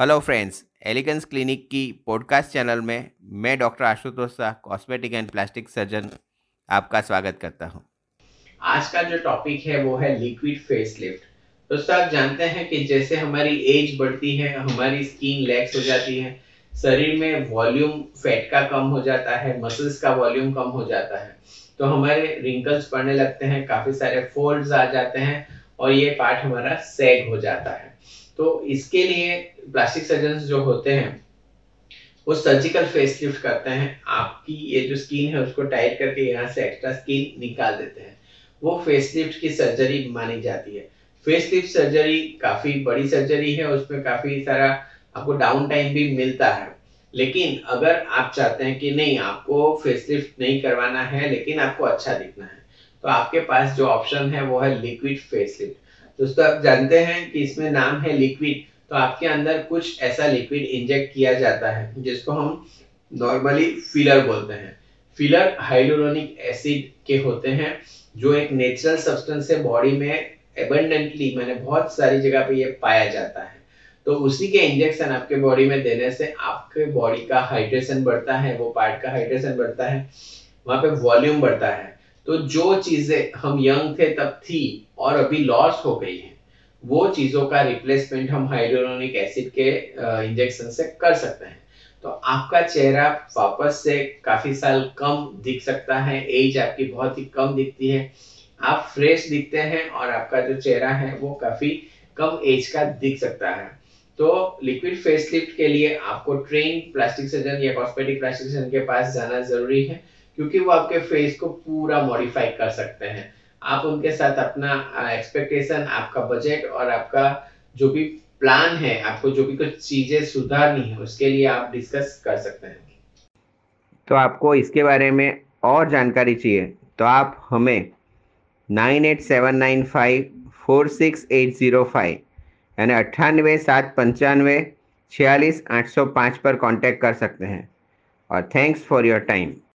Hello friends elegance clinic की podcast channel में मैं doctor Ashutosh Shah cosmetic and plastic surgeon आपका स्वागत करता हूँ। आज का जो टॉपिक है, वो है लिक्विड फेस लिफ्ट दोस्तों, आप जानते हैं कि जैसे हमारी एज बढ़ती है, हमारी स्किन लैक्स हो जाती है, शरीर में वॉल्यूम फैट का कम हो जाता है मसल्स का वॉल्यूम कम हो जाता है। तो हमारे रिंकल्स पड़ने लगते हैं, काफ़ी सारे फोल्ड्स आ जाते हैं और ये पार्ट हमारा सैग हो जाता है। तो इसके लिए प्लास्टिक सर्जन जो होते हैं, वो सर्जिकल फेस लिफ्ट करते हैं। आपकी ये जो स्किन है, उसको टाइट करके यहाँ से एक्स्ट्रा स्किन निकाल देते हैं। वो फेस लिफ्ट की सर्जरी मानी जाती है। फेस लिफ्ट सर्जरी काफ़ी बड़ी सर्जरी है, उसमें काफ़ी सारा आपको डाउन टाइम भी मिलता है। लेकिन अगर आप चाहते हैं कि नहीं, आपको फेस लिफ्ट नहीं करवाना है, लेकिन आपको अच्छा दिखना है तो आपके पास जो ऑप्शन है, वो है लिक्विड फेस लिफ्ट दोस्तों आप जानते हैं कि इसमें नाम है लिक्विड तो आपके अंदर कुछ ऐसा लिक्विड इंजेक्ट किया जाता है, जिसको हम नॉर्मली फिलर बोलते हैं। फिलर हाइड्रोनिक एसिड के होते हैं, जो एक नेचुरल सब्सटेंस है बॉडी में एबंडेंटली मैंने बहुत सारी जगह पे ये पाया जाता है। तो उसी के इंजेक्शन आपके बॉडी में देने से आपके बॉडी का हाइड्रेशन बढ़ता है, वो पार्ट का हाइड्रेशन बढ़ता है, वहाँ पे वॉल्यूम बढ़ता है। तो जो चीज़ें हम यंग थे, तब थी और अभी लॉस हो गई है, वो चीज़ों का रिप्लेसमेंट हम हाइड्रोनिक एसिड के इंजेक्शन से कर सकते हैं। तो आपका चेहरा वापस से काफ़ी साल कम दिख सकता है एज आपकी बहुत ही कम दिखती है। आप फ्रेश दिखते हैं और आपका जो चेहरा है, वो काफ़ी कम एज का दिख सकता है। तो लिक्विड फेस लिफ्ट के लिए आपको ट्रेन प्लास्टिक सर्जन या कॉस्मेटिक प्लास्टिक सर्जन के पास जाना ज़रूरी है। क्योंकि वो आपके फेस को पूरा मॉडिफाई कर सकते हैं। आप उनके साथ अपना एक्सपेक्टेशन आपका बजट और आपका जो भी प्लान है, आपको जो भी कुछ चीज़ें सुधारनी है, उसके लिए आप डिस्कस कर सकते हैं। तो आपको इसके बारे में और जानकारी चाहिए तो आप हमें nine eight seven nine five four six eight zero five यानी अट्ठानवे सात पंचानवे छियालीस आठ सौ पाँच पर कांटेक्ट कर सकते हैं। और थैंक्स फॉर योर टाइम